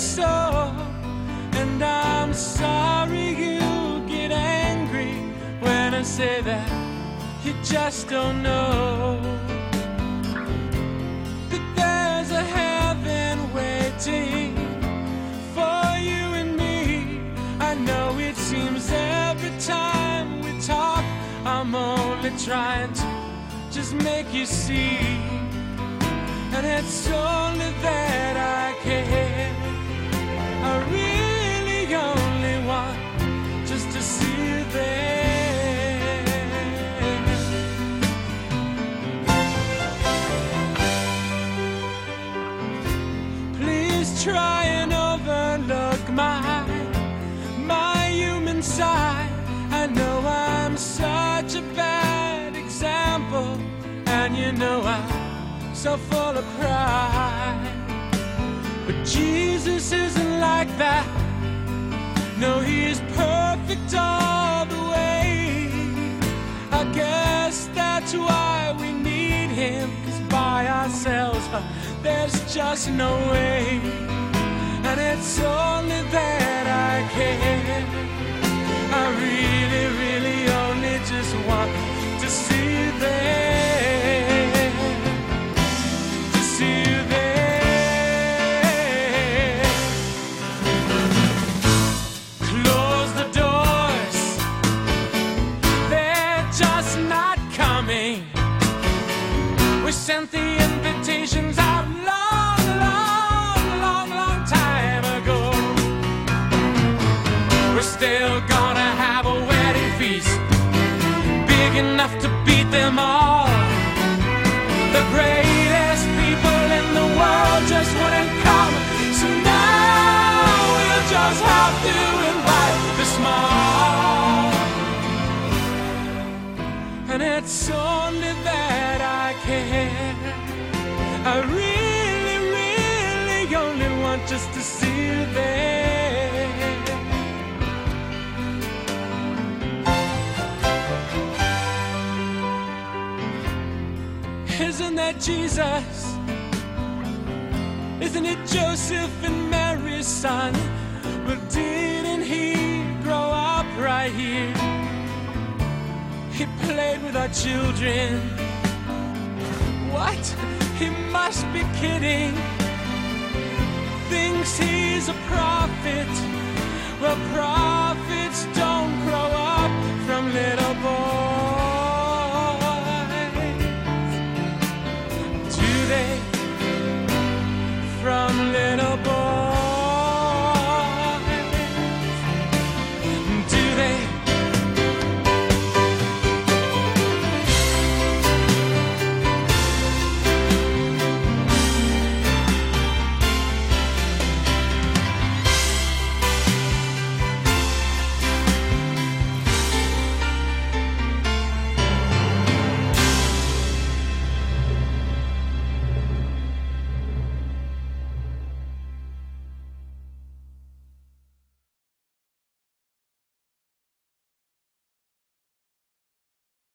so, and I'm sorry you get angry when I say that you just don't know that there's a heaven waiting for you and me. I know it seems every time we talk, I'm only trying to just make you see. And it's only that I care. Try and overlook my my human side. I know I'm such a bad example, and you know I'm so full of pride. But Jesus isn't like that. No, He's perfect all the way. I guess that's why we need Him, 'cause by ourselves, there's just no way. And it's only that I care. Enough to beat them all. The greatest people in the world just wouldn't come, so now we'll just have to invite the small. And it's only that I care. I really, really only want just to see you Isn't that Jesus? Isn't it Joseph and Mary's son? But didn't he grow up right here? He played with our children. What? He must be kidding. Thinks he's a prophet. Well, prophet. went up